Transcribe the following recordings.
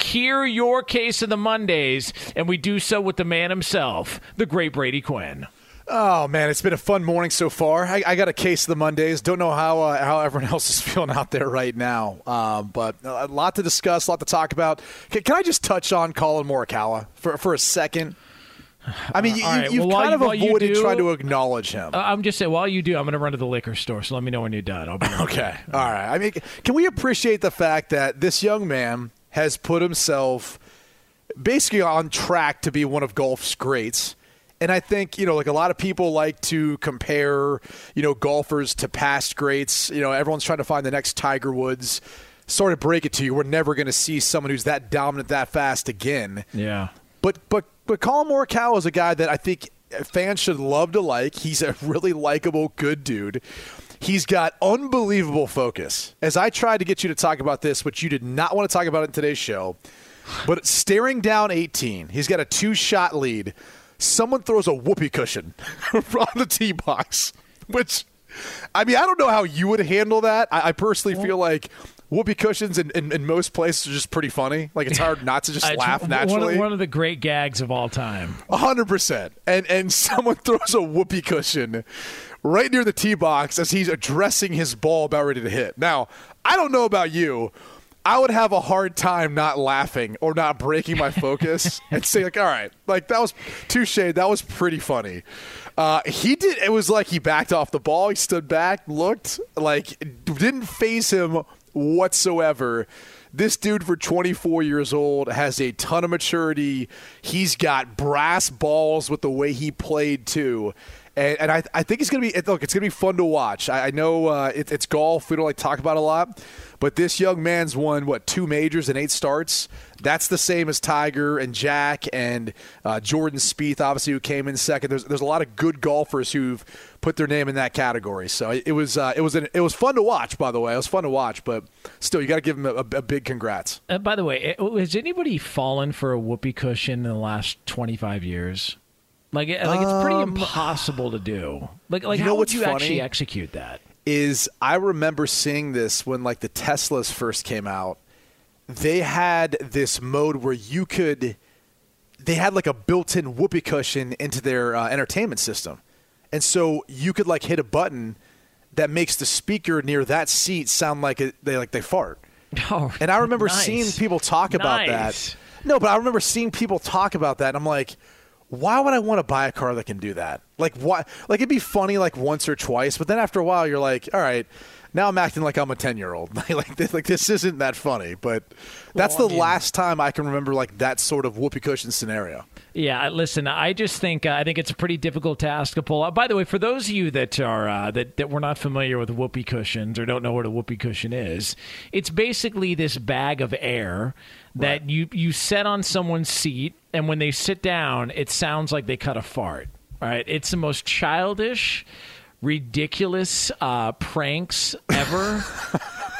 Hear your case of the Mondays, and we do so with the man himself, the great Brady Quinn. Oh man, it's been a fun morning so far. I, I got a case of the Mondays. Don't know how uh, how everyone else is feeling out there right now, um, but a lot to discuss, a lot to talk about. Can, can I just touch on Collin Morikawa for for a second? I mean, you, All right, you've well, kind you- of while you avoided do- trying to acknowledge him. Uh, I'm just saying, while you do, I'm going to run to the liquor store, so let me know when you're done. I'll be right Okay. All right. I mean, can we appreciate the fact that this young man has put himself basically on track to be one of golf's greats? And I think, you know, like a lot of people like to compare, you know, golfers to past greats. You know, everyone's trying to find the next Tiger Woods. Sorry to break it to you, we're never going to see someone who's that dominant that fast again. Yeah. But but but Collin Morikawa is a guy that I think fans should love to like. He's a really likable, good dude. He's got unbelievable focus. As I tried to get you to talk about this, which you did not want to talk about in today's show, but staring down 18, he's got a two-shot lead. Someone throws a whoopee cushion on the tee box, which I mean, I don't know how you would handle that. I, I personally feel like whoopee cushions in, in, in most places are just pretty funny. Like it's hard not to just laugh one naturally. of, one of the great gags of all time. Hundred percent. And and someone throws a whoopee cushion right near the tee box as he's addressing his ball about ready to hit. Now, I don't know about you. I would have a hard time not laughing or not breaking my focus and say like, all right, like that was touche. That was pretty funny. Uh, he did. It was like he backed off the ball. He stood back, looked like didn't phase him whatsoever. This dude, for 24 years old, has a ton of maturity. He's got brass balls with the way he played too, and, and I, I think it's gonna be look. It's gonna be fun to watch. I, I know uh, it, it's golf. We don't like talk about a lot, but this young man's won what two majors and eight starts. That's the same as Tiger and Jack and uh, Jordan Spieth, obviously, who came in second. There's there's a lot of good golfers who've put their name in that category. So it, it was uh, it was an, it was fun to watch. By the way, it was fun to watch. But still, you got to give him a, a, big congrats. Uh, by the way, has anybody fallen for a whoopee cushion in the last 25 years? Like, like it's pretty impossible to do. Like, like Um, You how would you funny? actually execute that? is I remember seeing this when like the Teslas first came out. They had this mode where you could they had like a built-in whoopee cushion into their uh, entertainment system. And so you could like hit a button that makes the speaker near that seat sound like it, they like they fart. Oh, And I remember nice. seeing people talk about that. No, but I remember seeing people talk about that. And I'm like, why would I want to buy a car that can do that? Like why? Like it'd be funny like once or twice, but then after a while you're like, all right, now I'm acting like I'm a ten year old. like this, like this isn't that funny. But that's Well, I the mean- last time I can remember like that sort of whoopee cushion scenario. Yeah, listen, I just think uh, I think it's a pretty difficult task to pull out. By the way, for those of you that are uh, that that were not familiar with whoopee cushions or don't know what a whoopee cushion is, it's basically this bag of air that you you set on someone's seat, and when they sit down, it sounds like they cut a fart. right it's the most childish, ridiculous uh, pranks ever.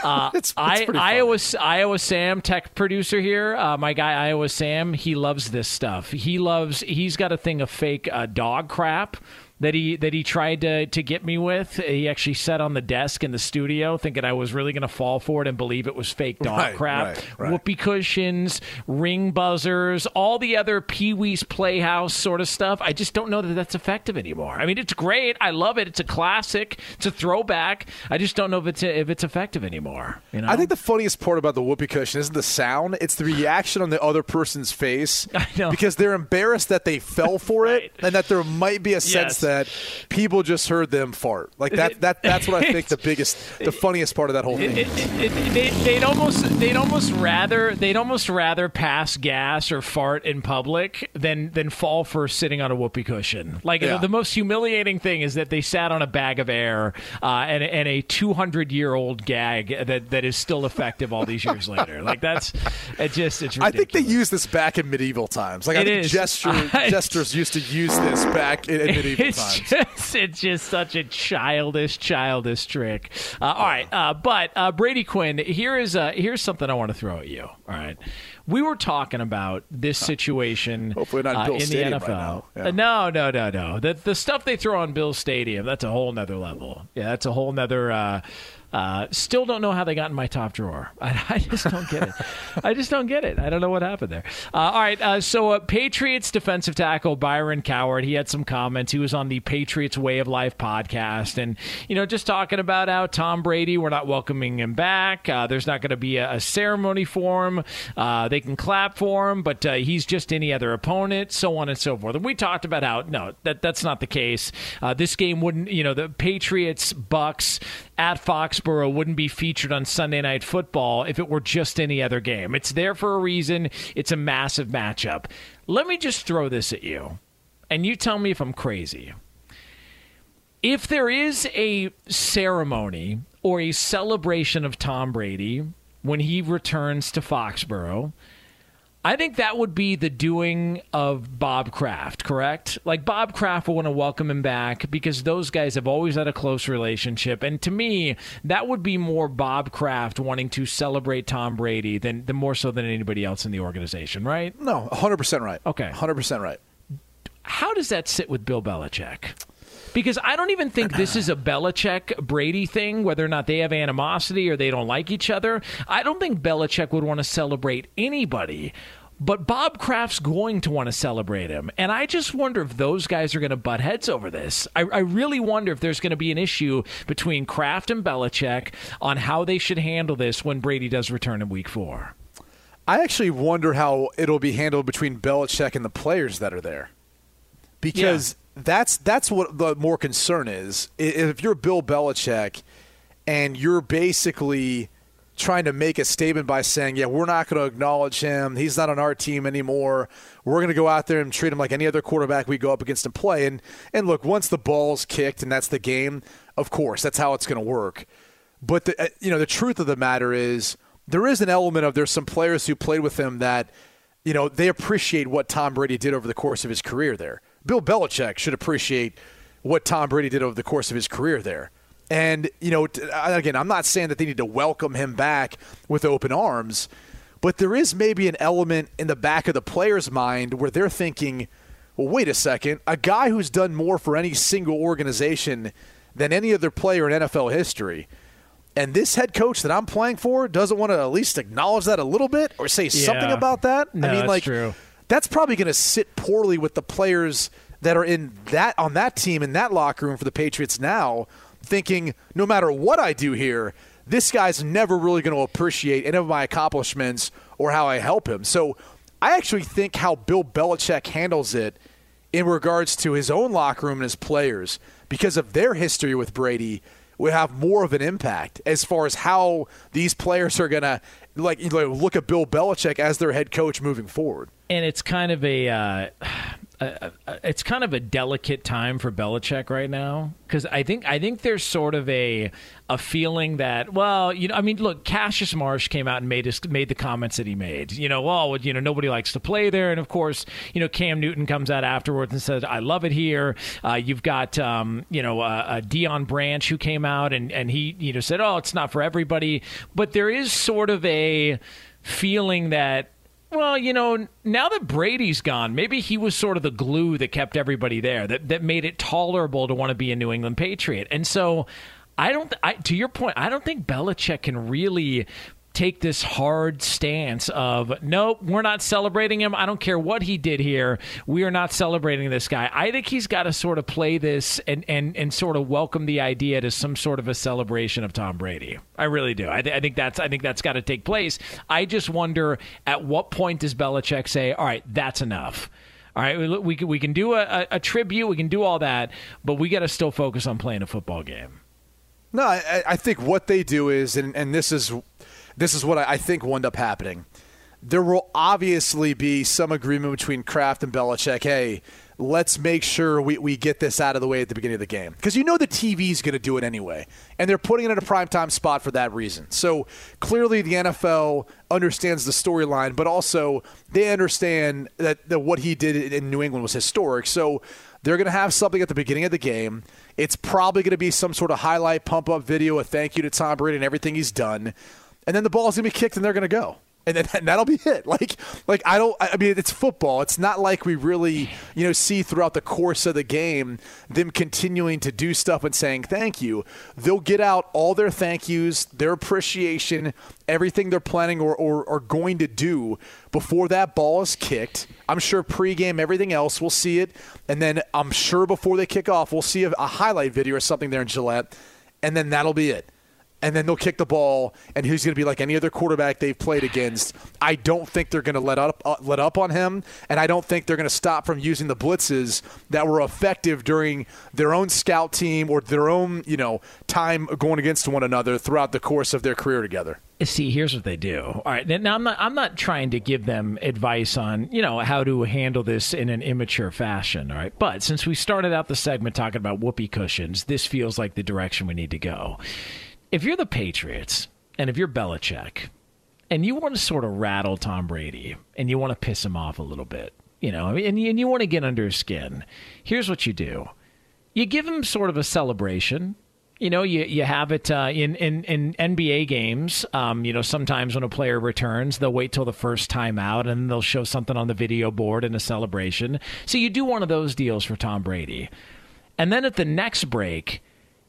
Uh, It's- it's I. Iowa, Iowa Sam, tech producer here, uh, my guy Iowa Sam, he loves this stuff. He loves. He's got a thing of fake uh, dog crap that he that he tried to to get me with. He actually sat on the desk in the studio, thinking I was really going to fall for it and believe it was fake dog Right, crap. right, right. Whoopee cushions, ring buzzers, all the other Pee Wee's Playhouse sort of stuff. I just don't know that that's effective anymore. I mean, it's great. I love it. It's a classic. It's a throwback. I just don't know if it's if it's effective anymore. You know? I think the funniest part about the whoopee cushion isn't the sound; it's the reaction on the other person's face. I know. because they're embarrassed that they fell for it, and that there might be a sense Yes. That people just heard them fart. Like that. That that's what I think the biggest, the funniest part of that whole thing. It, it, it, they, they'd almost they'd almost rather they'd almost rather pass gas or fart in public than than fall for sitting on a whoopee cushion. Like Yeah. the, the most humiliating thing is that they sat on a bag of air uh, and, and a 200 year old gag that, that is still effective all these years later. Like that's it just it's I think they ridiculous. used this back in medieval times. Like I think is. gesture, gestures used to use this back in, in medieval it's just it's just such a childish, childish trick. Uh, all right, uh, but uh, Brady Quinn, here is uh, here's something I want to throw at you. All right, we were talking about this situation. Hopefully not uh, Bill in Stadium the right NFL. now. Yeah. Uh, no, no, no, no. The the stuff they throw on Bill Stadium, that's a whole nother level. Yeah, that's a whole nother. Uh, still don't know how they got in my top drawer. I, I just don't get it. I just don't get it. I don't know what happened there. Uh, all right. Uh, so, uh, Patriots defensive tackle Byron Cowart, he had some comments. He was on the Patriots Way of Life podcast. And, you know, just talking about how Tom Brady, we're not welcoming him back. Uh, there's not going to be a, a ceremony for him. They can clap for him, but he's just any other opponent, so on and so forth. And we talked about how, no, that, that's not the case. This game wouldn't, you know, the Patriots, Bucs at Foxborough wouldn't be featured on Sunday Night Football if it were just any other game. It's there for a reason. It's a massive matchup. Let me just throw this at you, and you tell me if I'm crazy. If there is a ceremony or a celebration of Tom Brady when he returns to Foxborough, I think that would be the doing of Bob Kraft, correct? Like Bob Kraft will want to welcome him back because those guys have always had a close relationship. And to me, that would be more Bob Kraft wanting to celebrate Tom Brady than, than more so than anybody else in the organization, right? No, 100% right. Okay. 100% right. How does that sit with Bill Belichick? Because I don't even think this is a Belichick Brady thing, whether or not they have animosity or they don't like each other. I don't think Belichick would want to celebrate anybody. But Bob Kraft's going to want to celebrate him. And I just wonder if those guys are going to butt heads over this. I, I really wonder if there's going to be an issue between Kraft and Belichick on how they should handle this when Brady does return in week four. I actually wonder how it'll be handled between Belichick and the players that are there, because that's that's what the more concern is. If you're Bill Belichick and you're basically trying to make a statement by saying, "Yeah, we're not going to acknowledge him. He's not on our team anymore. We're going to go out there and treat him like any other quarterback we go up against and play." And and look, once the ball's kicked and that's the game, of course, that's how it's going to work. But the uh, you know the truth of the matter is there is an element of there's some players who played with him that you know they appreciate what Tom Brady did over the course of his career there. Bill Belichick should appreciate what Tom Brady did over the course of his career there. And you know again, I'm not saying that they need to welcome him back with open arms, but there is maybe an element in the back of the player's mind where they're thinking, well, wait a second, a guy who's done more for any single organization than any other player in NFL history. And this head coach that I'm playing for doesn't want to at least acknowledge that a little bit or say something about that. No, I mean, that's like true. That's probably going to sit poorly with the players that are in that on that team in that locker room for the Patriots now, thinking no matter what I do here, this guy's never really going to appreciate any of my accomplishments or how I help him. So I actually think how Bill Belichick handles it in regards to his own locker room and his players because of their history with Brady would have more of an impact as far as how these players are going to like look at Bill Belichick as their head coach moving forward. And it's kind of a uh, it's kind of a delicate time for Belichick right now because I think I think there's sort of a a feeling that well you know I mean look Cassius Marsh came out and made his, made the comments that he made. You know well you know nobody likes to play there. And of course you know Cam Newton comes out afterwards and says I love it here. Uh, you've got um, you know uh, uh, Deion Branch who came out and and he you know said oh it's not for everybody. But there is sort of a feeling that well, you know, now that Brady's gone, maybe he was sort of the glue that kept everybody there, that, that made it tolerable to want to be a New England Patriot. And so I don't, I, to your point, I don't think Belichick can really take this hard stance of nope, we're not celebrating him. I don't care what he did here. We are not celebrating this guy. I think he's got to sort of play this and and and sort of welcome the idea to some sort of a celebration of Tom Brady. I really do. I, th- I think that's I think that's got to take place. I just wonder at what point does Belichick say, "All right, that's enough." All right, we, we can, we can do a, a, tribute, we can do all that, but we got to still focus on playing a football game. No, I, I, think what they do is, and, and this is this is what I, I think will end up happening. There will obviously be some agreement between Kraft and Belichick. Hey, let's make sure we, we get this out of the way at the beginning of the game. Because you know the TV's going to do it anyway. And they're putting it in a primetime spot for that reason. So clearly the NFL understands the storyline, but also they understand that, that what he did in New England was historic. So they're going to have something at the beginning of the game. It's probably going to be some sort of highlight pump up video, a thank you to Tom Brady and everything he's done and then the ball's gonna be kicked and they're gonna go. And then and that'll be it. Like, like I don't. I mean, it's football. It's not like we really, you know, see throughout the course of the game them continuing to do stuff and saying thank you. They'll get out all their thank yous, their appreciation, everything they're planning or, or, or going to do before that ball is kicked. I'm sure pregame, everything else, we'll see it, and then I'm sure before they kick off, we'll see a, a highlight video or something there in Gillette, and then that'll be it and then they'll kick the ball, and he's going to be like any other quarterback they've played against. I don't think they're going to let up uh, let up on him, and I don't think they're going to stop from using the blitzes that were effective during their own scout team or their own you know time going against one another throughout the course of their career together. See, here's what they do. All right, now I'm not I'm not trying to give them advice on you know how to handle this in an immature fashion. All right, but since we started out the segment talking about whoopee cushions, this feels like the direction we need to go if you're the Patriots and if you're Belichick and you want to sort of rattle Tom Brady and you want to piss him off a little bit, you know, and you, and you want to get under his skin, here's what you do. You give him sort of a celebration. You know, you, you have it uh, in, in, in NBA games. Um, you know, sometimes when a player returns, they'll wait till the first time out and they'll show something on the video board in a celebration. So you do one of those deals for Tom Brady. And then at the next break,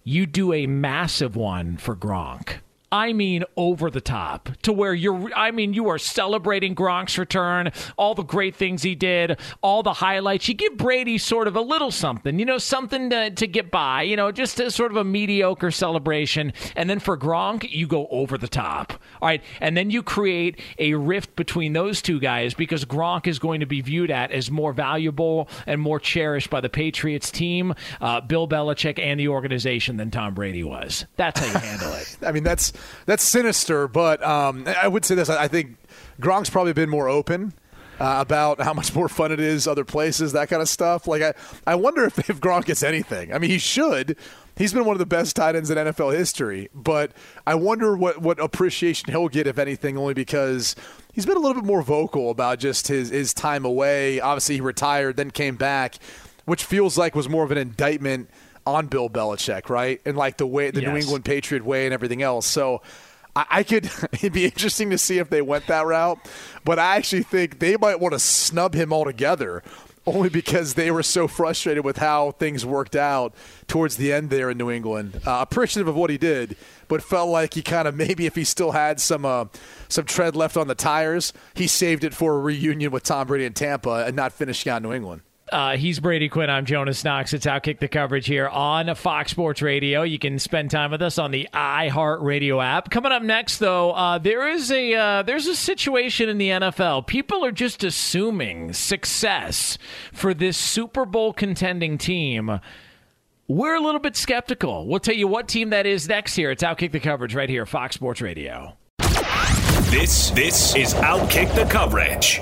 you do a massive one for Gronk. I mean, over the top to where you're, I mean, you are celebrating Gronk's return, all the great things he did, all the highlights. You give Brady sort of a little something, you know, something to, to get by, you know, just a, sort of a mediocre celebration. And then for Gronk, you go over the top. All right. And then you create a rift between those two guys because Gronk is going to be viewed at as more valuable and more cherished by the Patriots team, uh, Bill Belichick, and the organization than Tom Brady was. That's how you handle it. I mean, that's that's sinister. But um, I would say this: I think Gronk's probably been more open. Uh, about how much more fun it is other places, that kind of stuff. Like I, I wonder if, if Gronk gets anything. I mean, he should. He's been one of the best tight ends in NFL history, but I wonder what, what appreciation he'll get, if anything, only because he's been a little bit more vocal about just his, his time away. Obviously, he retired, then came back, which feels like was more of an indictment – on Bill Belichick, right? And like the way the yes. New England Patriot way and everything else. So I, I could it'd be interesting to see if they went that route, but I actually think they might want to snub him altogether. Only because they were so frustrated with how things worked out towards the end there in New England. Uh, appreciative of what he did, but felt like he kind of maybe if he still had some uh, some tread left on the tires, he saved it for a reunion with Tom Brady in Tampa and not finishing out New England. Uh, he's Brady Quinn. I'm Jonas Knox. It's Outkick the coverage here on Fox Sports Radio. You can spend time with us on the iHeart Radio app. Coming up next, though, uh, there is a uh, there's a situation in the NFL. People are just assuming success for this Super Bowl contending team. We're a little bit skeptical. We'll tell you what team that is next here. It's Outkick the coverage right here, Fox Sports Radio. This this is Outkick the coverage.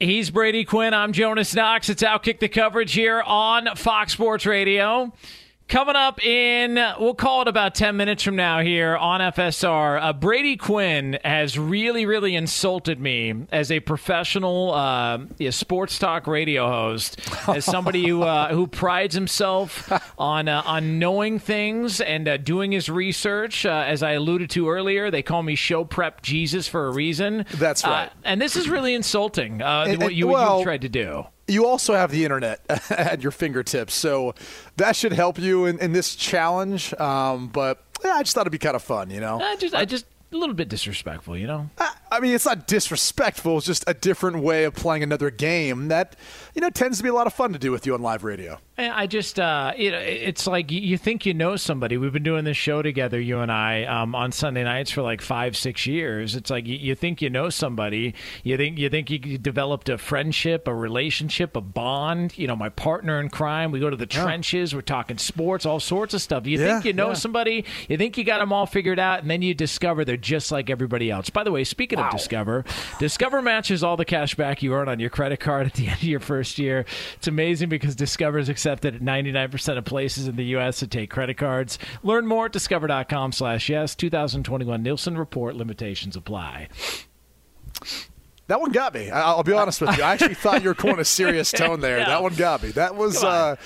He's Brady Quinn. I'm Jonas Knox. It's Outkick the coverage here on Fox Sports Radio. Coming up in, we'll call it about 10 minutes from now here on FSR, uh, Brady Quinn has really, really insulted me as a professional uh, sports talk radio host, as somebody who, uh, who prides himself on, uh, on knowing things and uh, doing his research. Uh, as I alluded to earlier, they call me show prep Jesus for a reason. That's right. and this is really insulting, And- what you, well, you tried to do. You also have the internet at your fingertips, so that should help you in, in this challenge. Um, but yeah, I just thought it'd be kind of fun, you know. I just, I just, a little bit disrespectful, you know? I- I mean, it's not disrespectful. It's just a different way of playing another game that, you know, tends to be a lot of fun to do with you on live radio. And I just, uh, you know, it's like you- think you know somebody. We've been doing this show together, you and I, um, on Sunday nights for like five, six years. It's like you, you think you know somebody. You think you think you developed a friendship, a relationship, a bond. You know, my partner in crime. We go to the trenches. We're talking sports, all sorts of stuff. You Yeah, think you know yeah. somebody. You think you got them all figured out, and then you discover they're just like everybody else. By the way, speaking of Discover, Discover matches all the cash back you earn on your credit card at the end of your first year. It's amazing because Discover is accepted at 99% of places in the U.S. to take credit cards. Learn more at discover.com slash yes. 2021 Nielsen Report limitations apply. That one got me. I'll be honest with you. I actually thought you were going a serious tone there. Yeah. That one got me. That was. Uh,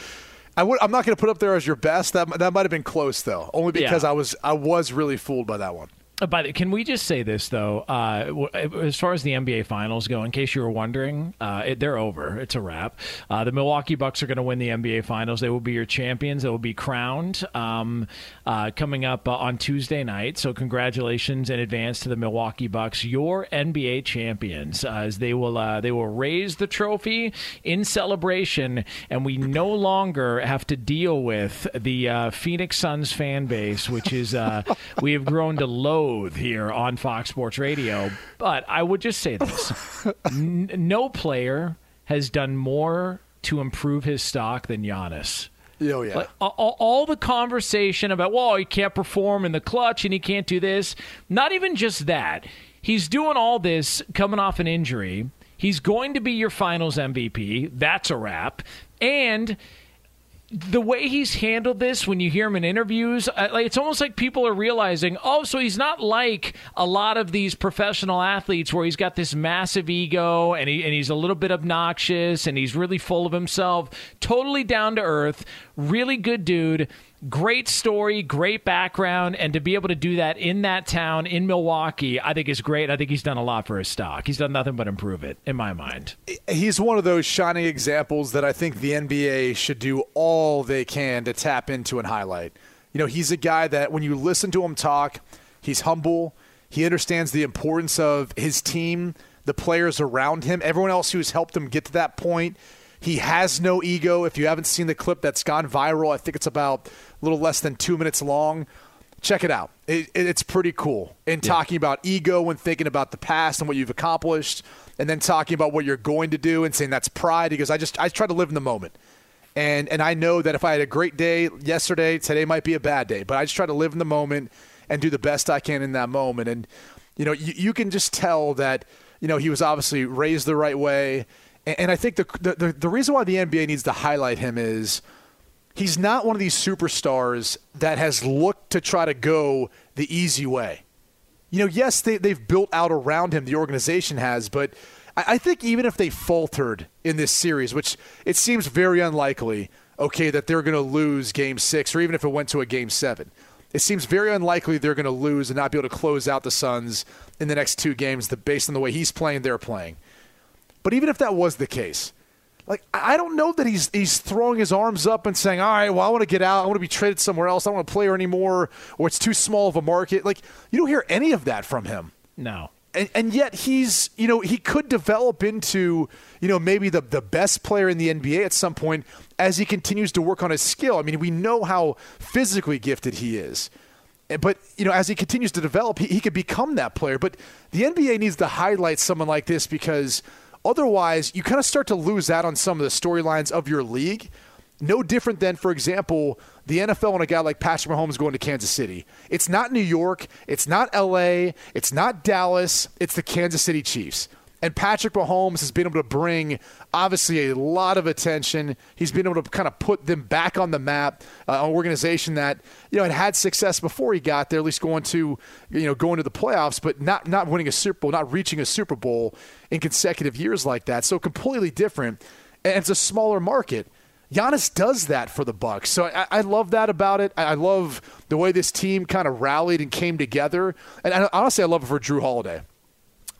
I would. I'm not going to put up there as your best. That that might have been close though, only because Yeah. I was I was really fooled by that one. Uh, By the, can we just say this though? Uh, as far as the NBA Finals go, in case you were wondering, uh, it, they're over. It's a wrap. Uh, the Milwaukee Bucks are going to win the NBA Finals. They will be your champions. They will be crowned um, uh, coming up uh, on Tuesday night. So congratulations in advance to the Milwaukee Bucks, your NBA champions, uh, as they will uh, they will raise the trophy in celebration, and we no longer have to deal with the uh, Phoenix Suns fan base, which is uh, we have grown to loathe here on Fox Sports Radio. But I would just say this: N- no player has done more to improve his stock than Giannis. Oh yeah. Like, all, all the conversation about, well, he can't perform in the clutch and he can't do this. Not even just that. He's doing all this coming off an injury. He's going to be your finals MVP. That's a wrap. And the way he's handled this when you hear him in interviews uh, it's almost like people are realizing oh so he's not like a lot of these professional athletes where he's got this massive ego and, he, and he's a little bit obnoxious and he's really full of himself totally down to earth really good dude great story great background and to be able to do that in that town in milwaukee i think is great i think he's done a lot for his stock he's done nothing but improve it in my mind he's one of those shining examples that I think the NBA should do all they can to tap into and highlight. You know, he's a guy that when you listen to him talk, he's humble. He understands the importance of his team, the players around him, everyone else who's helped him get to that point. He has no ego. If you haven't seen the clip that's gone viral, I think it's about a little less than two minutes long. Check it out. It, it- it's pretty cool. And talking about ego and thinking about the past and what you've accomplished, and then talking about what you're going to do and saying that's pride. because I just I try to live in the moment. And and I know that if I had a great day yesterday, today might be a bad day. But I just try to live in the moment and do the best I can in that moment. And you know, you, you can just tell that you know he was obviously raised the right way. And, I think the, the the reason why the NBA needs to highlight him is he's not one of these superstars that has looked to try to go the easy way. You know, yes, they, they've built out around him, the organization has, but I, I think even if they faltered in this series, which it seems very unlikely, okay, that they're going to lose game six, or even if it went to a game seven, it seems very unlikely they're going to lose and not be able to close out the Suns in the next two games based on the way he's playing, they're playing. But even if that was the case, like I don't know that he's he's throwing his arms up and saying, "All right, well, I want to get out. I want to be traded somewhere else. I don't want to play here anymore, or it's too small of a market." Like you don't hear any of that from him. no And, and yet he's, you know, he could develop into, you know, maybe the, the best player in the NBA at some point as he continues to work on his skill. I mean, we know how physically gifted he is. But, you know, as he continues to develop, he, he could become that player. But the NBA needs to highlight someone like this because otherwise you kind of start to lose out on some of the storylines of your league. No different than, for example, the NFL and a guy like Patrick Mahomes going to Kansas City. It's not New York. It's not LA. It's not Dallas. It's the Kansas City Chiefs. And Patrick Mahomes has been able to bring, obviously, a lot of attention. He's been able to kind of put them back on the map, uh, an organization that you know had had success before he got there, at least going to you know going to the playoffs, but not not winning a Super Bowl, not reaching a Super Bowl in consecutive years like that. So completely different, and it's a smaller market. Giannis does that for the Bucks, so I, I love that about it. I, I love the way this team kind of rallied and came together, and honestly, I love it for Jrue Holiday.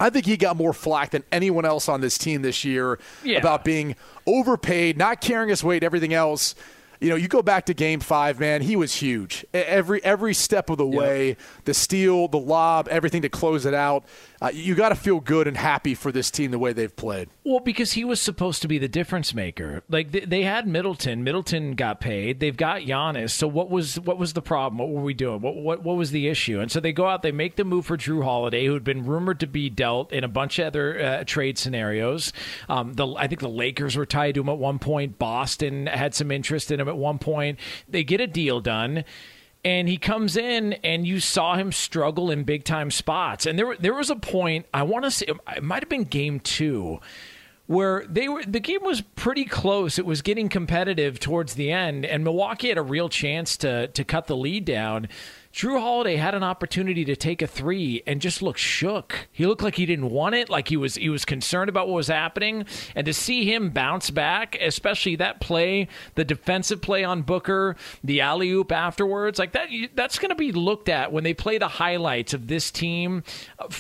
I think he got more flack than anyone else on this team this year Yeah. about being overpaid, not carrying his weight, everything else. You know, you go back to Game Five, man. He was huge. Every every step of the way, the steal, the lob, everything to close it out. Uh, you got to feel good and happy for this team the way they've played. Well, because he was supposed to be the difference maker. Like they, they had Middleton. Middleton got paid. They've got Giannis. So what was what was the problem? What were we doing? What what what was the issue? And so they go out. They make the move for Jrue Holiday, who had been rumored to be dealt in a bunch of other uh, trade scenarios. Um, the I think the Lakers were tied to him at one point. Boston had some interest in him at one point. They get a deal done and he comes in and you saw him struggle in big time spots. And there there was a point I want to say it might have been game 2 where they were the game was pretty close. It was getting competitive towards the end and Milwaukee had a real chance to to cut the lead down Jrue Holiday had an opportunity to take a three and just looked shook. He looked like he didn't want it, like he was he was concerned about what was happening. And to see him bounce back, especially that play, the defensive play on Booker, the alley oop afterwards, like that that's going to be looked at when they play the highlights of this team,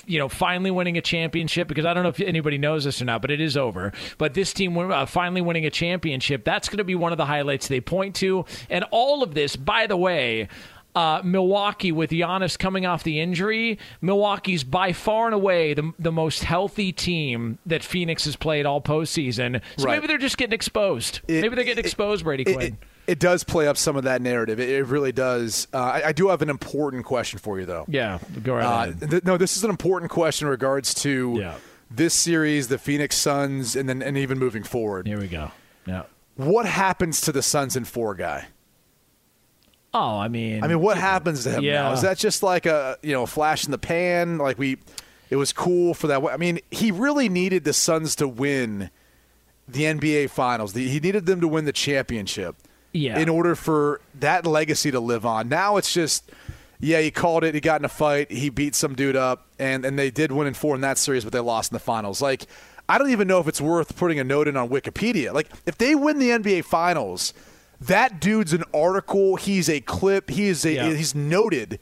you know, finally winning a championship. Because I don't know if anybody knows this or not, but it is over. But this team uh, finally winning a championship, that's going to be one of the highlights they point to. And all of this, by the way uh, Milwaukee with Giannis coming off the injury, Milwaukee's by far and away the, the most healthy team that Phoenix has played all postseason. So Right. maybe they're just getting exposed. It- maybe they're getting it- exposed, Brady It, Quinn. it, does play up some of that narrative. It, really does. Uh, I, I do have an important question for you, though. yeah, go right Uh, ahead. th- no, this is an important question in regards to Yeah. this series, the Phoenix Suns, and then and even moving forward. Here we go. Yeah. What happens to the Suns and four guy? Oh, I mean, I mean, what happens to him now? Yeah. Is that just like a you know a flash in the pan? Like we, it was cool for that. I mean, he really needed the Suns to win the NBA Finals. He needed them to win the championship. Yeah. In order for that legacy to live on. Now it's just, yeah, he called it. He got in a fight. He beat some dude up, and and they did win in four in that series, but they lost in the finals. Like, I don't even know if it's worth putting a note in on Wikipedia. Like, if they win the NBA Finals, that dude's an article. He's a clip. He is a Yeah. he's noted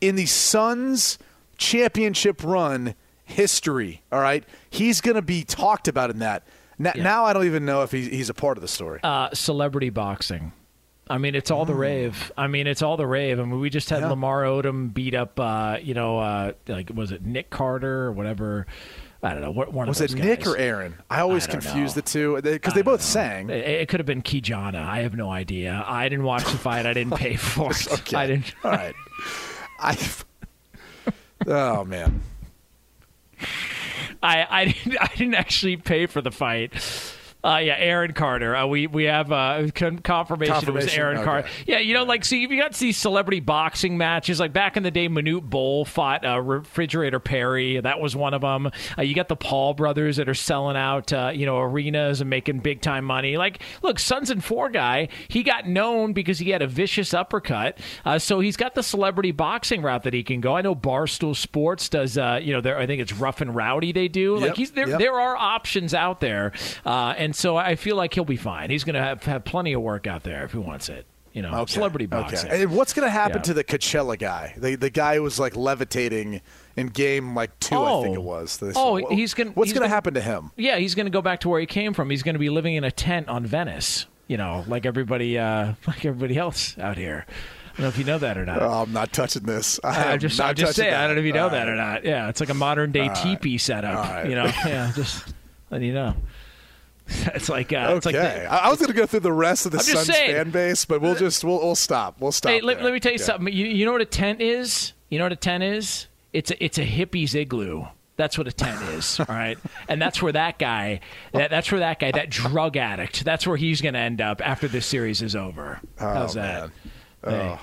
in the Suns championship run history. All right, he's going to be talked about in that. Now, now I don't even know if he's, he's a part of the story. uh, celebrity boxing. I mean, it's all the rave. I mean, it's all the rave. I mean, we just had Yeah. Lamar Odom beat up, uh, you know, uh, like was it Nick Carter or whatever? I don't know. One Was it those Nick or Aaron? I always I confuse know. the two because they both sang. It, it could have been Kijana. I have no idea. I didn't watch the fight. I didn't pay for it. Okay. I didn't. All right. I. Oh man. I, I didn't. I didn't actually pay for the fight. Uh, yeah, Aaron Carter. Uh, we we have uh, con- confirmation, it was Aaron Okay. Carter. Yeah, you know, like so you got these celebrity boxing matches. Like back in the day, Manute Bol fought uh, Refrigerator Perry. That was one of them. Uh, you got the Paul brothers that are selling out, uh, you know, arenas and making big time money. Like, look, Sons and Four guy. He got known because he had a vicious uppercut. Uh, so he's got the celebrity boxing route that he can go. I know Barstool Sports does. Uh, you know, I think it's Rough and Rowdy. They do. Yep, Like he's there. yep. There are options out there, uh, and so I feel like he'll be fine. He's going to have, have plenty of work out there if he wants it. You know, Okay. celebrity boxing. Okay. And what's going to happen Yeah. to the Coachella guy? The the guy who was like levitating in game like two, I think Oh. it was. This- Oh, what- he's gonna- What's going to happen to him? Yeah, he's going to go back to where he came from. He's going to be living in a tent on Venice. You know, like everybody, uh, like everybody else out here. I don't know if you know that or not. Oh, I'm not touching this. I I'm just, not I'm just touching saying. I don't know if you know All that right. or not. Yeah, it's like a modern day teepee setup. All right. You know, yeah, just let you know. It's like uh, it's like Okay, the- I was going to go through the rest of the Suns saying. fan base, but we'll just we'll, we'll stop. We'll stop. Hey, let, let me tell you Yeah. something. You, you know what a tent is? You know what a tent is? It's a, it's a hippie's igloo. That's what a tent is, all right. And that's where that guy, that, that's where that guy, that drug addict, that's where he's going to end up after this series is over. How's that? Oh, man. Hey,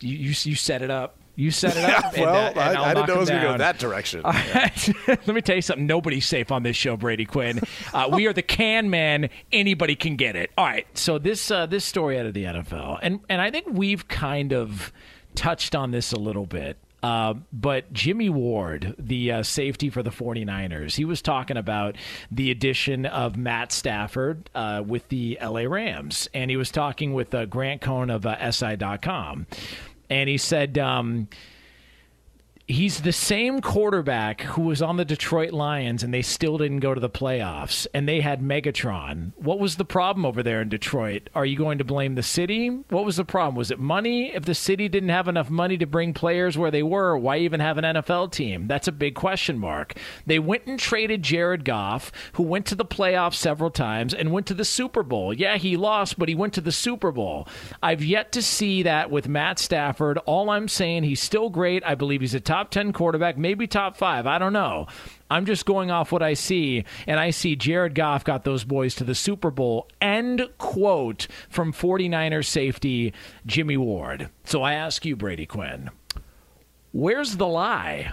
you, you you set it up. You set it up. and, well, uh, and I, I didn't know it was going to go that direction. All right. Let me tell you something. Nobody's safe on this show, Brady Quinn. Uh, we are the can man. Anybody can get it. All right. So this uh, this story out of the NFL, and and I think we've kind of touched on this a little bit. Uh, but Jimmy Ward, the uh, safety for the 49ers, he was talking about the addition of Matt Stafford uh, with the LA Rams. And he was talking with uh, Grant Cohn of uh, SI.com. And he said, um, he's the same quarterback who was on the Detroit Lions and they still didn't go to the playoffs and they had Megatron. What was the problem over there in Detroit? Are you going to blame the city? What was the problem? Was it money? If the city didn't have enough money to bring players where they were, why even have an NFL team? That's a big question mark. They went and traded Jared Goff, who went to the playoffs several times and went to the Super Bowl. Yeah, he lost, but he went to the Super Bowl. I've yet to see that with Matt Stafford. All I'm saying, he's still great. I believe he's a top 10 quarterback, maybe top five. I don't know. I'm just going off what I see, and I see Jared Goff got those boys to the Super Bowl. End quote from 49ers safety Jimmy Ward. So I ask you, Brady Quinn, where's the lie?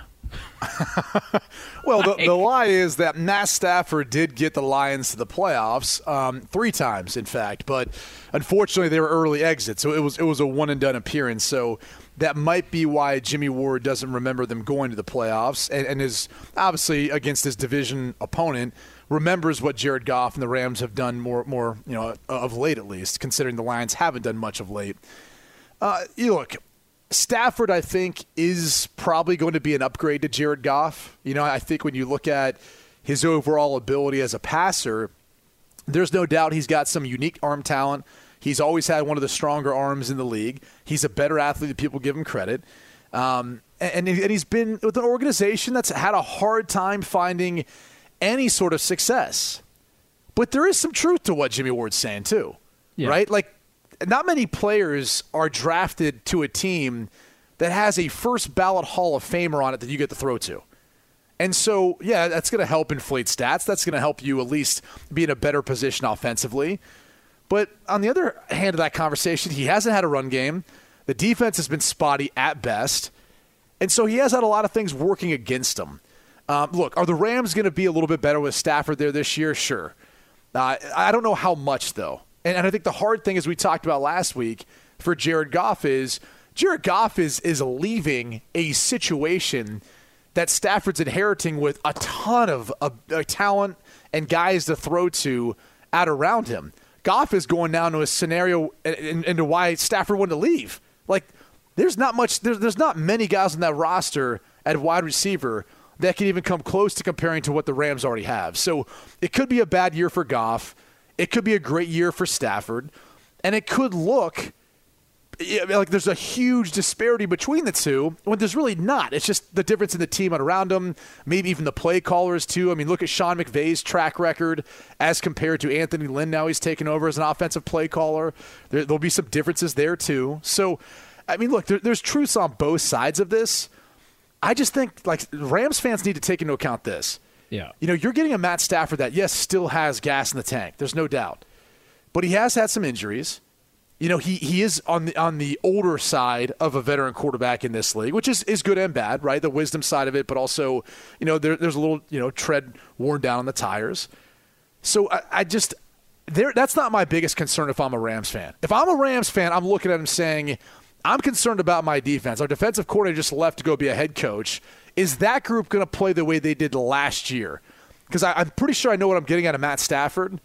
Well, the, the lie is that Matt Stafford did get the Lions to the playoffs um, three times, in fact, but unfortunately they were early exits, so it was it was a one and done appearance. So that might be why Jimmy Ward doesn't remember them going to the playoffs, and, and is obviously against his division opponent remembers what Jared Goff and the Rams have done more more you know of late at least, considering the Lions haven't done much of late. Uh, you look, Stafford, I think, is probably going to be an upgrade to Jared Goff. You know, I think when you look at his overall ability as a passer, there's no doubt he's got some unique arm talent. He's always had one of the stronger arms in the league. He's a better athlete than people give him credit. Um, and, and he's been with an organization that's had a hard time finding any sort of success. But there is some truth to what Jimmy Ward's saying, too. Yeah. Right? Like, not many players are drafted to a team that has a first ballot Hall of Famer on it that you get to throw to. And so, yeah, that's going to help inflate stats. That's going to help you at least be in a better position offensively. But on the other hand of that conversation, he hasn't had a run game. The defense has been spotty at best. And so he has had a lot of things working against him. Um, look, are the Rams going to be a little bit better with Stafford there this year? Sure. Uh, I don't know how much, though. And, and I think the hard thing, as we talked about last week, for Jared Goff is Jared Goff is, is leaving a situation that Stafford's inheriting with a ton of, uh, talent and guys to throw to out around him. Goff is going down to a scenario uh, in- into why Stafford wanted to leave. Like, there's not much, there's, there's not many guys on that roster at wide receiver that can even come close to comparing to what the Rams already have. So it could be a bad year for Goff. It could be a great year for Stafford. And it could look yeah, like there's a huge disparity between the two when there's really not. It's just the difference in the team around them, maybe even the play callers too. I mean, look at Sean McVay's track record as compared to Anthony Lynn. Now he's taken over as an offensive play caller. There, there'll be some differences there too. So, I mean, look, there, there's truths on both sides of this. I just think like Rams fans need to take into account this. Yeah. You know, you're getting a Matt Stafford that yes still has gas in the tank. There's no doubt, but he has had some injuries. You know, he, he is on the on the older side of a veteran quarterback in this league, which is, is good and bad, right? The wisdom side of it, but also, you know, there, there's a little, you know, tread worn down on the tires. So I, I just there that's not my biggest concern if I'm a Rams fan. If I'm a Rams fan, I'm looking at him saying, I'm concerned about my defense. Our defensive coordinator just left to go be a head coach. Is that group going to play the way they did last year? Because I'm pretty sure I know what I'm getting out of Matt Stafford.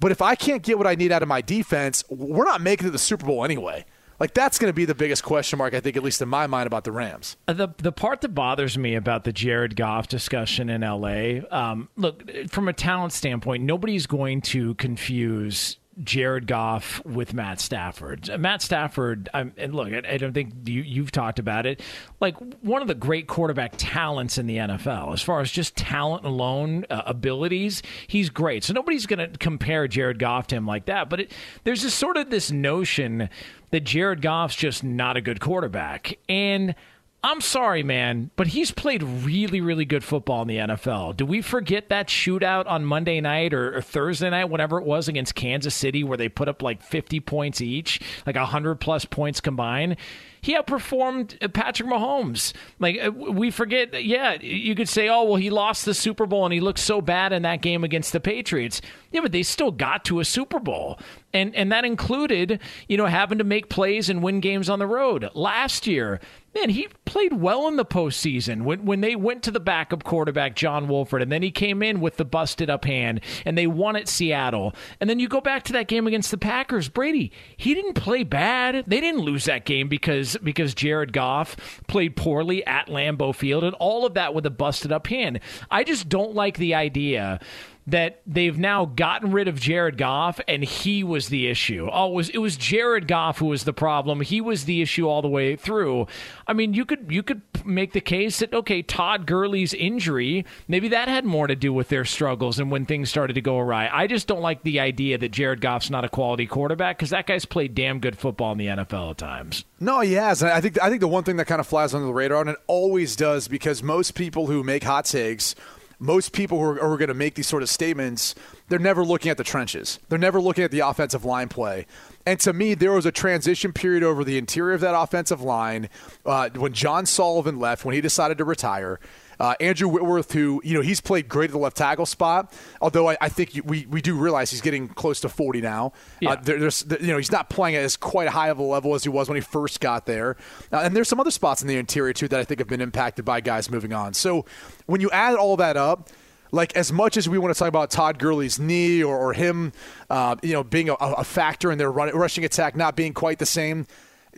But if I can't get what I need out of my defense, we're not making it to the Super Bowl anyway. Like that's going to be the biggest question mark, I think, at least in my mind, about the Rams. Uh, The the part that bothers me about the Jared Goff discussion in LA, um, look, from a talent standpoint, nobody's going to confuse Jared Goff with Matt Stafford. Uh, Matt Stafford, um, and look, I, I don't think you, you've talked about it. Like one of the great quarterback talents in the NFL, as far as just talent alone, uh, abilities, he's great. So nobody's going to compare Jared Goff to him like that. But it, there's this sort of this notion that Jared Goff's just not a good quarterback, and I'm sorry, man, but he's played really, really good football in the NFL. Do we forget that shootout on Monday night or, or, Thursday night, whatever it was, against Kansas City, where they put up like 50 points each, like 100 plus points combined? He outperformed uh, Patrick Mahomes. Like uh, we forget, yeah, you could say, oh well, he lost the Super Bowl and he looked so bad in that game against the Patriots. Yeah, but they still got to a Super Bowl, and and that included, you know, having to make plays and win games on the road. Last year, man, he played well in the postseason when when they went to the backup quarterback John Wolford, and then he came in with the busted up hand, and they won at Seattle. And then you go back to that game against the Packers, Brady. He didn't play bad. They didn't lose that game because because Jared Goff played poorly at Lambeau Field, and all of that with a busted up hand. I just don't like the idea that they've now gotten rid of Jared Goff and he was the issue. Oh, it was it was Jared Goff who was the problem. He was the issue all the way through. I mean, you could you could make the case that okay, Todd Gurley's injury, maybe that had more to do with their struggles and when things started to go awry. I just don't like the idea that Jared Goff's not a quality quarterback cuz that guy's played damn good football in the NFL at times. No, he has. I think I think the one thing that kind of flies under the radar and it always does because most people who make hot takes most people who are, are going to make these sort of statements, they're never looking at the trenches. They're never looking at the offensive line play. And to me, there was a transition period over the interior of that offensive line uh, when John Sullivan left, when he decided to retire. Uh, Andrew Whitworth, who you know he's played great at the left tackle spot, although I, I think we, we do realize he's getting close to 40 now. Uh, yeah. Uh, there, there's you know he's not playing at as quite high of a level as he was when he first got there, uh, and there's some other spots in the interior too that I think have been impacted by guys moving on. So when you add all that up like as much as we want to talk about Todd Gurley's knee or, or him, uh, you know, being a, a factor in their run, rushing attack not being quite the same,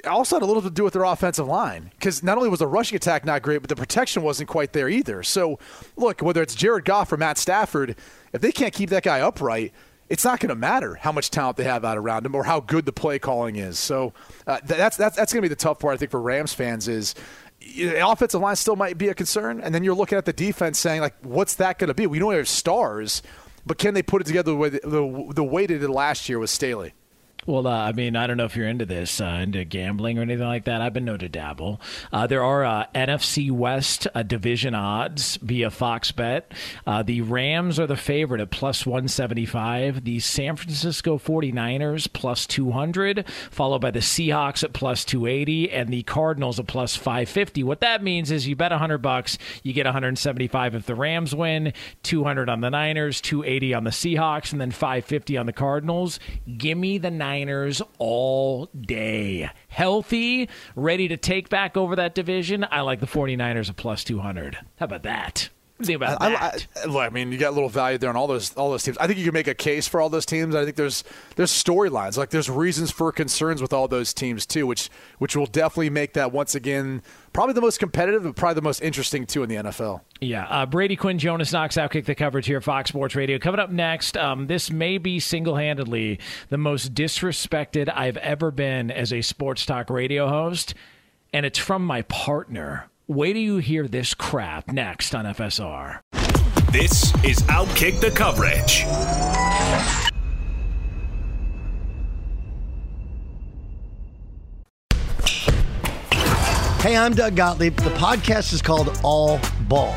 also had a little to do with their offensive line because not only was the rushing attack not great, but the protection wasn't quite there either. So, look, whether it's Jared Goff or Matt Stafford, if they can't keep that guy upright, it's not going to matter how much talent they have out around him or how good the play calling is. So uh, that's that's that's going to be the tough part I think for Rams fans is the offensive line still might be a concern, and then you're looking at the defense saying like, what's that going to be? We know we have stars, but can they put it together the way, the, the way they did last year with Staley? Well, uh, I mean, I don't know if you're into this, uh, into gambling or anything like that. I've been known to dabble. Uh, there are uh, NFC West uh, division odds via Fox Bet. Uh, the Rams are the favorite at plus 175. The San Francisco 49ers plus 200, followed by the Seahawks at plus 280, and the Cardinals at plus 550. What that means is you bet 100 bucks, you get 175 if the Rams win, 200 on the Niners, 280 on the Seahawks, and then 550 on the Cardinals. Give me the Niners. Niners all day. Healthy, ready to take back over that division. I like the 49ers at plus 200. How about that? Think about I, that? I, I, I, mean, you got a little value there on all those all those teams. I think you can make a case for all those teams. I think there's there's storylines, like there's reasons for concerns with all those teams too, which which will definitely make that once again probably the most competitive, but probably the most interesting too in the NFL. Yeah, uh, Brady Quinn, Jonas Knox outkick the coverage here, Fox Sports Radio. Coming up next, um, this may be single handedly the most disrespected I've ever been as a sports talk radio host, and it's from my partner. Wait till you hear this crap next on FSR. This is Outkick the Coverage. Hey, I'm Doug Gottlieb. The podcast is called All Ball.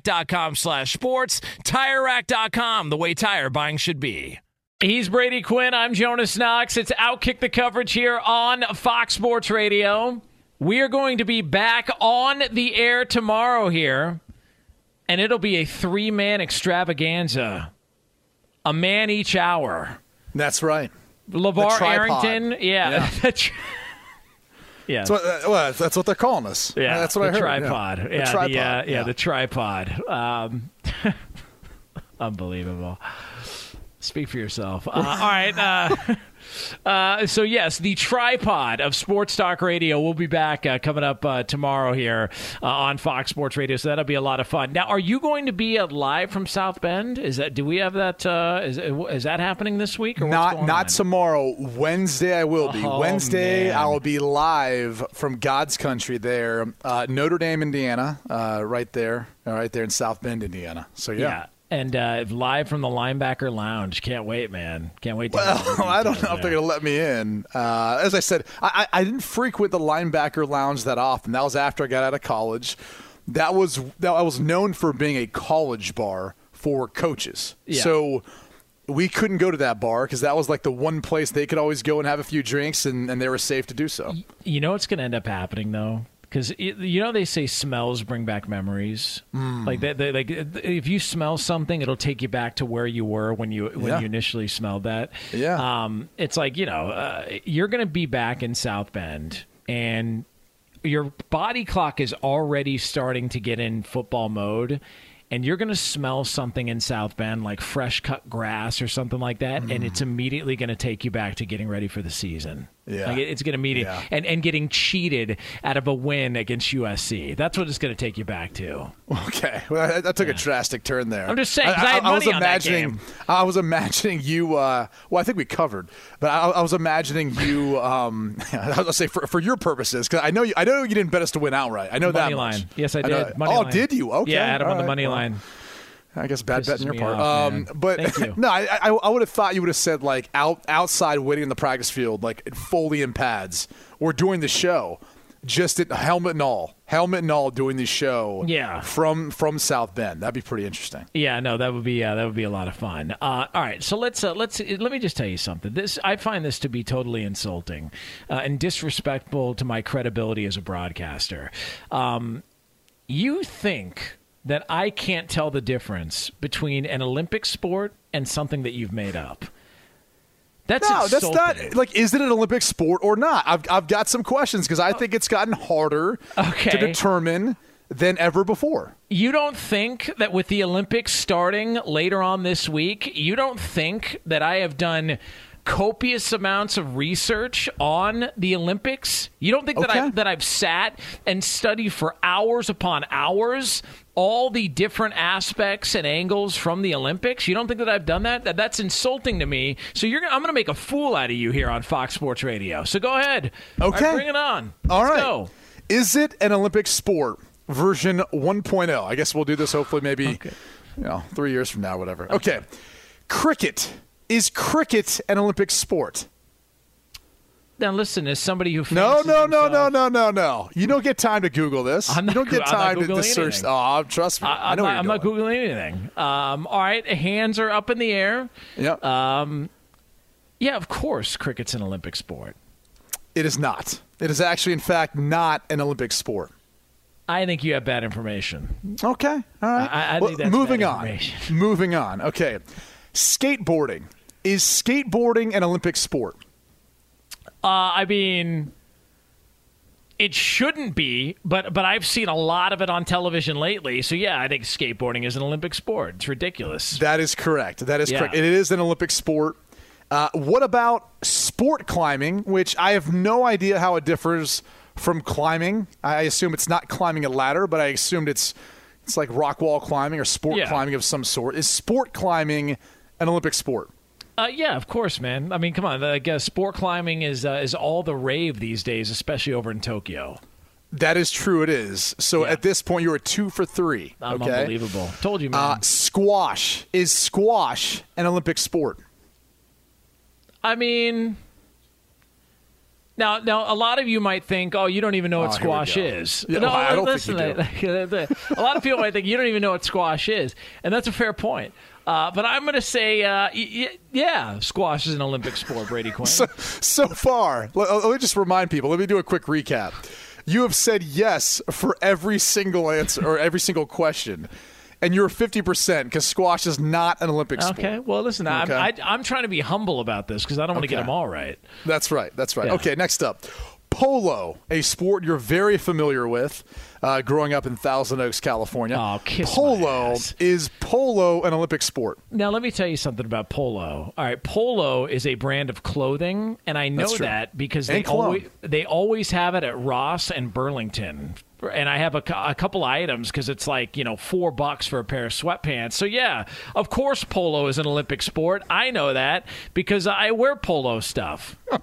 TireRack.com slash sports. TireRack.com, the way tire buying should be. He's Brady Quinn. I'm Jonas Knox. It's Outkick the coverage here on Fox Sports Radio. We are going to be back on the air tomorrow here, and it'll be a three man extravaganza. A man each hour. That's right. LeVar. Arrington. Yeah. Yeah. yeah. That's what, uh, well, that's what they're calling us. Yeah, that's what the I heard. Tripod. Yeah, Yeah, The the, tripod. uh, yeah, the tripod. Um, unbelievable. Speak for yourself. Uh, all right. Uh, so yes, the tripod of Sports Talk Radio We'll be back uh, coming up uh, tomorrow here uh, on Fox Sports Radio. So that'll be a lot of fun. Now, are you going to be uh, live from South Bend? Is that? Do we have that? Uh, is is that happening this week? Or what's not going not on? tomorrow. Wednesday I will be. Oh, Wednesday man. I will be live from God's country there, uh, Notre Dame, Indiana, uh, right there, right there in South Bend, Indiana. So Yeah. yeah. And uh, live from the linebacker lounge. Can't wait, man. Can't wait. To hear all the Well, I don't know if they're going to let me in. Uh, as I said, I, I I didn't frequent the linebacker lounge that often. That was after I got out of college. that was that I was known for being a college bar for coaches. Yeah. So we couldn't go to that bar because that was like the one place they could always go and have a few drinks, and, and they were safe to do so. You know what's going to end up happening though, because you know they say smells bring back memories. Hmm. Like they, like if you smell something, it'll take you back to where you were when you when Yeah. you initially smelled that. Yeah. Um, it's like you know uh, you're going to be back in South Bend and your body clock is already starting to get in football mode. And you're going to smell something in South Bend like fresh cut grass or something like that, and it's immediately going to take you back to getting ready for the season. Yeah. Like it's going to immediate Yeah. and and getting cheated out of a win against USC. That's what it's going to take you back to. Okay, well, that, that took a drastic turn there. I'm just saying, 'cause I had was money imagining. I was imagining you. Uh, well, I think we covered, but I, I was imagining you. Um, I was say for, for your purposes, because I know you. I know you didn't bet us to win outright. I know that Money line. Yes, I did. know- Money oh, line. did you? Okay, Yeah, I him all on the money well, line. I guess bad bet on your part. off, um, but Thank you. no, I, I, I would have thought you would have said like out outside waiting in the practice field, like fully in pads, or doing the show, just at helmet and all, helmet and all, doing the show. Yeah. from from South Bend. That'd be pretty interesting. Yeah, no, that would be uh, that would be a lot of fun. Uh, all right, so let's uh, let's let me just tell you something. This I find this to be totally insulting uh, and disrespectful to my credibility as a broadcaster. Um, you think that I can't tell the difference between an Olympic sport and something that you've made up? That's No, that's not like. Is it an Olympic sport or not? I've I've got some questions because I think it's gotten harder Okay. to determine than ever before. You don't think that with the Olympics starting later on this week, you don't think that I have done copious amounts of research on the Olympics? You don't think that I that I've sat and studied for hours upon hours all the different aspects and angles from the Olympics? You don't think that I've done that? That that's insulting to me. So you're gonna, I'm going to make a fool out of you here on Fox Sports Radio. So go ahead. All right, Okay. bring it on. All Let's right. go. Is it an Olympic sport version 1.0? I guess we'll do this hopefully maybe you know, 3 years from now whatever. Okay. Cricket. Is cricket an Olympic sport? Now listen, as somebody who No, no, no, no, no, no, no. You don't get time to Google this. I'm you don't get not time to, to search. Oh, trust me. I, I, know not, I'm not googling anything. Um, all right, hands are up in the air. Yep. Um, yeah, of course, cricket's an Olympic sport. it is not. It is actually, in fact, not an Olympic sport. I think you have bad information. Okay. All right. I- I Well, moving on. Moving on. Okay. Skateboarding. Is skateboarding an Olympic sport? Uh, I mean, it shouldn't be, but but I've seen a lot of it on television lately. So yeah, I think skateboarding is an Olympic sport. It's ridiculous. That is correct. That is Yeah. correct. It is an Olympic sport. Uh, what about sport climbing, which I have no idea how it differs from climbing? I assume it's not climbing a ladder, but I assumed it's it's like rock wall climbing or sport Yeah. climbing of some sort. Is sport climbing an Olympic sport? Uh, yeah, of course, man. I mean, come on. I guess sport climbing is uh, is all the rave these days, especially over in Tokyo. That is true. It is. So Yeah. at this point, you are two for three. I'm okay. unbelievable. Told you, man. Uh, squash is squash an Olympic sport? I mean, now, now, a lot of you might think, "Oh, you don't even know what Oh, squash is." Yeah, no, well, I don't listen, think you do. a lot of people might think you don't even know what squash is, and that's a fair point. Uh, but I'm going to say, uh, y- yeah, squash is an Olympic sport. Brady Quinn. So, so far, let, let me just remind people. Let me do a quick recap. You have said yes for every single answer or every single question, and you're 50% because squash is not an Olympic sport. okay, well, listen, Okay. I'm, I, I'm trying to be humble about this because I don't want to get them all right. That's right. That's right. Yeah. Okay, next up. Polo, a sport you're very familiar with uh, growing up in Thousand Oaks, California. Oh, kiss Polo is polo an Olympic sport? Now, let me tell you something about Polo. All right, Polo is a brand of clothing, and I know that because they always they always have it at Ross and Burlington. And I have a, a couple items because it's like you know four bucks for a pair of sweatpants. So yeah, of course polo is an Olympic sport. I know that because I wear polo stuff.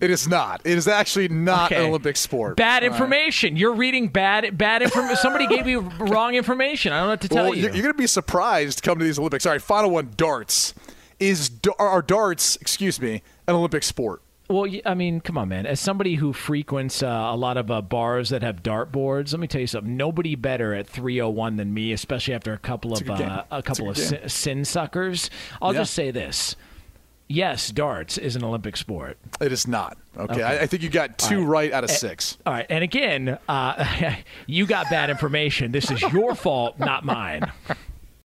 It is not. It is actually not Okay. an Olympic sport. Bad All right. information. You're reading bad bad information. Somebody gave you wrong information. I don't know what to tell Well, you. you're, going to be surprised to come to these Olympics. All right, final one darts. Is are darts, excuse me, an Olympic sport? Well, I mean, come on, man. As somebody who frequents uh, a lot of uh, bars that have dart boards, let me tell you something. Nobody better at 301 than me, especially after a couple It's of a uh, a It's a couple of sin, sin suckers. I'll Yeah. just say this. Yes, darts is an Olympic sport. It is not. Okay, Okay. I, I think you got two right. right out of six. All right, and again, uh, you got bad information. This is your fault, not mine.